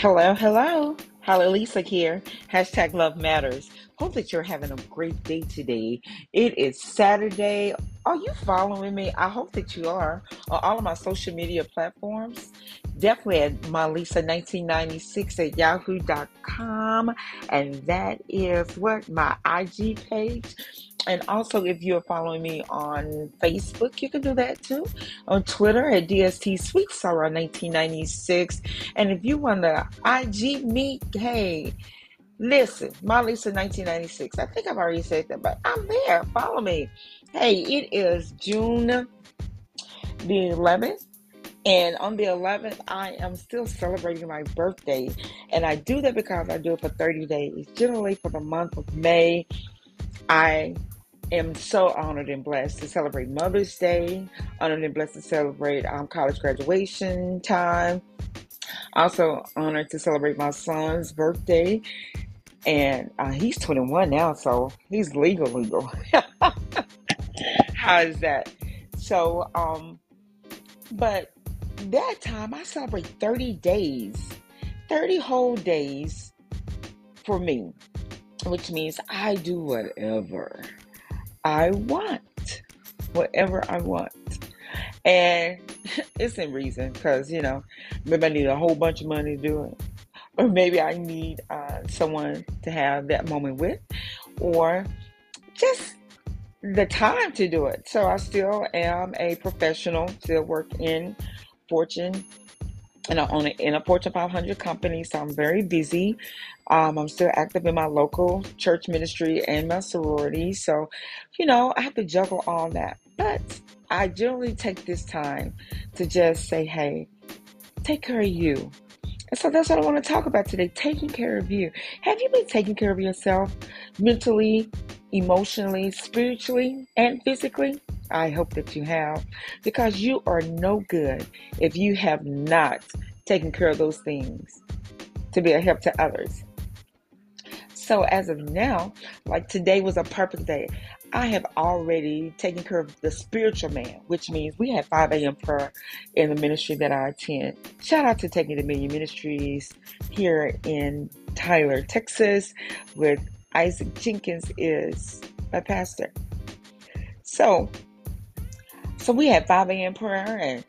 Hello, hello. Hello, Lisa here. Hashtag love matters. Hope that you're having a great day today. It is Saturday. Are you following me? I hope that you are on all of my social media platforms. Definitely at Lisa1996 at yahoo.com. And that is what my IG page. And also, if you're following me on Facebook, you can do that too. On Twitter at DST Sweet Sorrow 1996. And if you want to IG me, hey, listen, my Lisa 1996. I think I've already said that, but I'm there. Follow me. Hey, it is June the 11th. And on the 11th, I am still celebrating my birthday. And I do that because I do it for 30 days. Generally, for the month of May, I am so honored and blessed to celebrate Mother's Day, honored and blessed to celebrate um, college graduation time. Also honored to celebrate my son's birthday, and uh, he's 21 now, so he's legal, legal. How is that? So, um, but that time I celebrate 30 days, 30 whole days for me, which means I do whatever I want whatever I want. And it's in reason because, you know, maybe I need a whole bunch of money to do it. Or maybe I need uh, someone to have that moment with, or just the time to do it. So I still am a professional, still work in Fortune and I own it in a Fortune 500 company, so I'm very busy. Um, I'm still active in my local church ministry and my sorority, so you know I have to juggle all that. But I generally take this time to just say, "Hey, take care of you." And so that's what I want to talk about today taking care of you. Have you been taking care of yourself mentally, emotionally, spiritually, and physically? I hope that you have, because you are no good if you have not taken care of those things to be a help to others. So, as of now, like today was a perfect day. I have already taken care of the spiritual man, which means we had 5 a.m. prayer in the ministry that I attend. Shout out to Taking Dominion Ministries here in Tyler, Texas, with Isaac Jenkins is my pastor. So, so we had 5 a.m. prayer and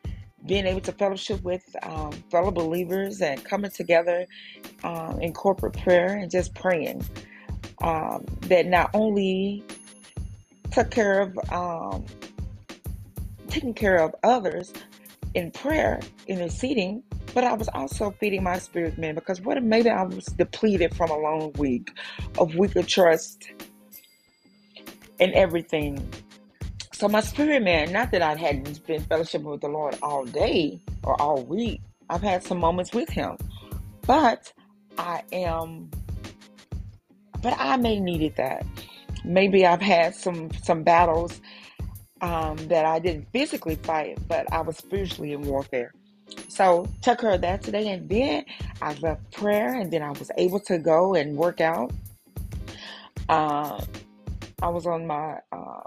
being able to fellowship with um, fellow believers and coming together um, in corporate prayer and just praying um, that not only took care of um, taking care of others in prayer, interceding, but I was also feeding my spirit man because what if maybe I was depleted from a long week of weaker trust and everything so my spirit man, not that I hadn't been fellowshipping with the Lord all day or all week. I've had some moments with him. But I am but I may needed that. Maybe I've had some some battles um, that I didn't physically fight, but I was spiritually in warfare. So took her that today, and then I left prayer, and then I was able to go and work out. Uh, I was on my uh,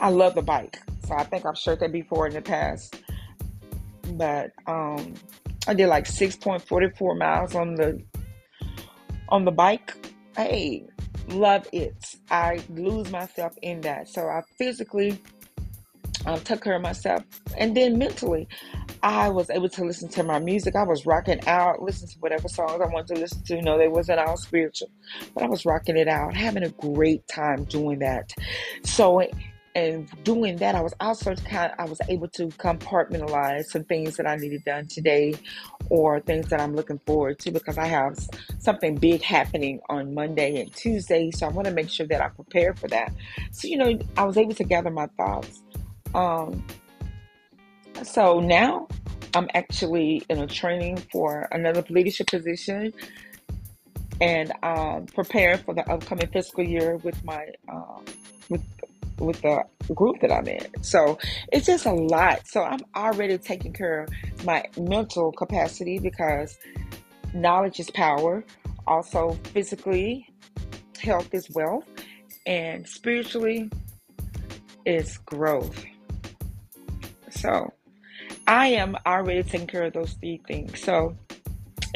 I love the bike. So I think I've shared that before in the past. But um, I did like 6.44 miles on the on the bike. Hey, love it. I lose myself in that. So I physically um, took care of myself. And then mentally, I was able to listen to my music. I was rocking out, listening to whatever songs I wanted to listen to. Know, they wasn't all spiritual, but I was rocking it out, having a great time doing that. So and doing that, I was also kind of, I was able to compartmentalize some things that I needed done today or things that I'm looking forward to because I have something big happening on Monday and Tuesday. So I want to make sure that I prepare for that. So, you know, I was able to gather my thoughts. Um, so now I'm actually in a training for another leadership position and um, preparing for the upcoming fiscal year with my uh, with with the group that I'm in. So it's just a lot. So I'm already taking care of my mental capacity because knowledge is power. Also, physically, health is wealth, and spiritually, is growth. So I am already taking care of those three things. So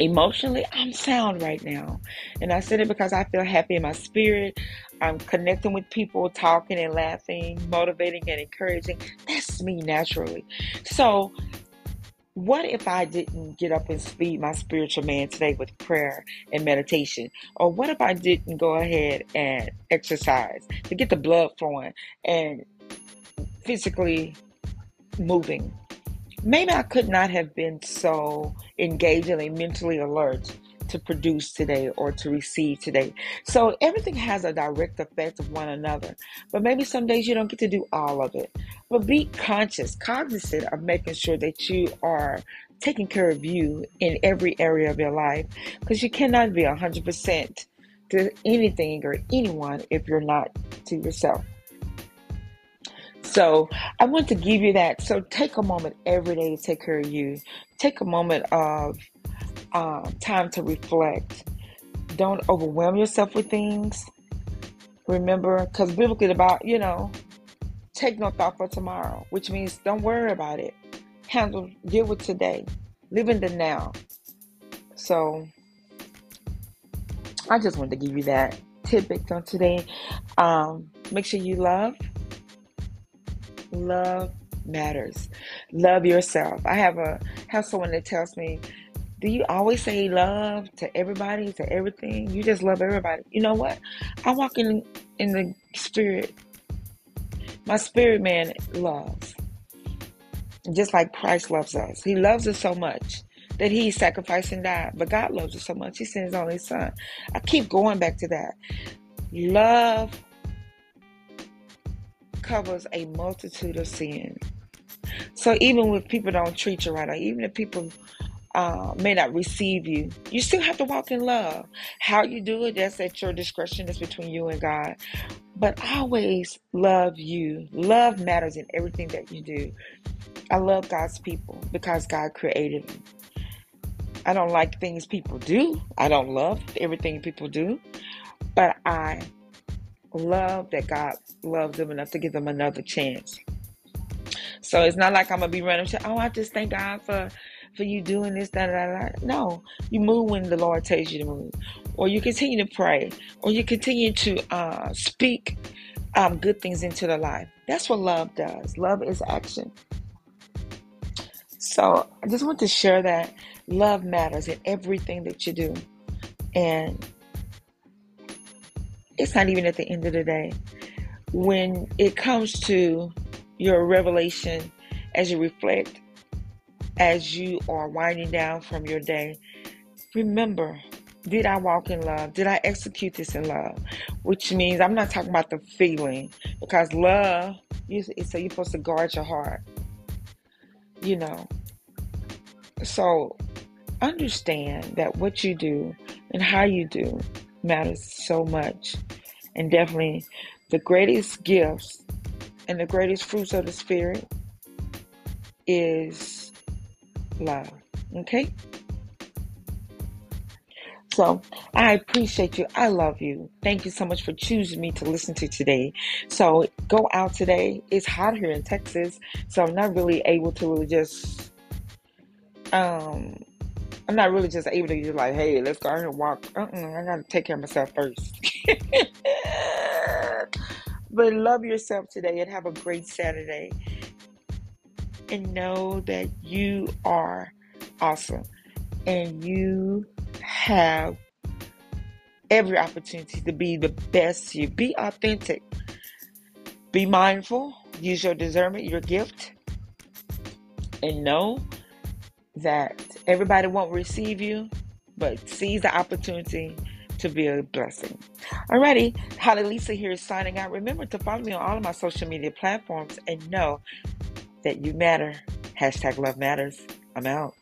Emotionally, I'm sound right now. And I said it because I feel happy in my spirit. I'm connecting with people, talking and laughing, motivating and encouraging. That's me naturally. So, what if I didn't get up and feed my spiritual man today with prayer and meditation? Or what if I didn't go ahead and exercise to get the blood flowing and physically moving? Maybe I could not have been so engaged and mentally alert to produce today or to receive today. So everything has a direct effect of one another. But maybe some days you don't get to do all of it. But be conscious, cognizant of making sure that you are taking care of you in every area of your life because you cannot be 100% to anything or anyone if you're not to yourself. So I want to give you that. So take a moment every day to take care of you. Take a moment of uh, time to reflect. Don't overwhelm yourself with things. Remember, because biblically about, you know, take no thought for tomorrow, which means don't worry about it. Handle, deal with today. Live in the now. So I just wanted to give you that tidbit on today. Um, make sure you love love matters. Love yourself. I have a have someone that tells me, "Do you always say love to everybody, to everything? You just love everybody." You know what? I walk in in the spirit. My spirit man loves. Just like Christ loves us. He loves us so much that he sacrificed and died. But God loves us so much. He sent his only son. I keep going back to that. Love covers a multitude of sins. So even if people don't treat you right, or even if people uh, may not receive you, you still have to walk in love. How you do it, that's at your discretion. It's between you and God. But always love you. Love matters in everything that you do. I love God's people because God created them. I don't like things people do. I don't love everything people do. But I love that God loves them enough to give them another chance. So it's not like I'm gonna be running. to Oh, I just thank God for for you doing this, da da da. No, you move when the Lord tells you to move, or you continue to pray, or you continue to uh, speak um, good things into the life. That's what love does. Love is action. So I just want to share that love matters in everything that you do, and it's not even at the end of the day. When it comes to your revelation as you reflect, as you are winding down from your day, remember did I walk in love? Did I execute this in love? Which means I'm not talking about the feeling because love, you, so you're supposed to guard your heart, you know. So understand that what you do and how you do matters so much. And definitely the greatest gifts and the greatest fruits of the Spirit is love. Okay? So I appreciate you. I love you. Thank you so much for choosing me to listen to today. So go out today. It's hot here in Texas, so I'm not really able to really just um I'm not really just able to just like, hey, let's go and walk. Uh-uh, I gotta take care of myself first. but love yourself today and have a great Saturday. And know that you are awesome and you have every opportunity to be the best you. Be authentic. Be mindful. Use your discernment, your gift. And know that everybody won't receive you, but seize the opportunity to be a blessing. Alrighty, Holly Lisa here is signing out. Remember to follow me on all of my social media platforms and know that you matter. Hashtag love matters. I'm out.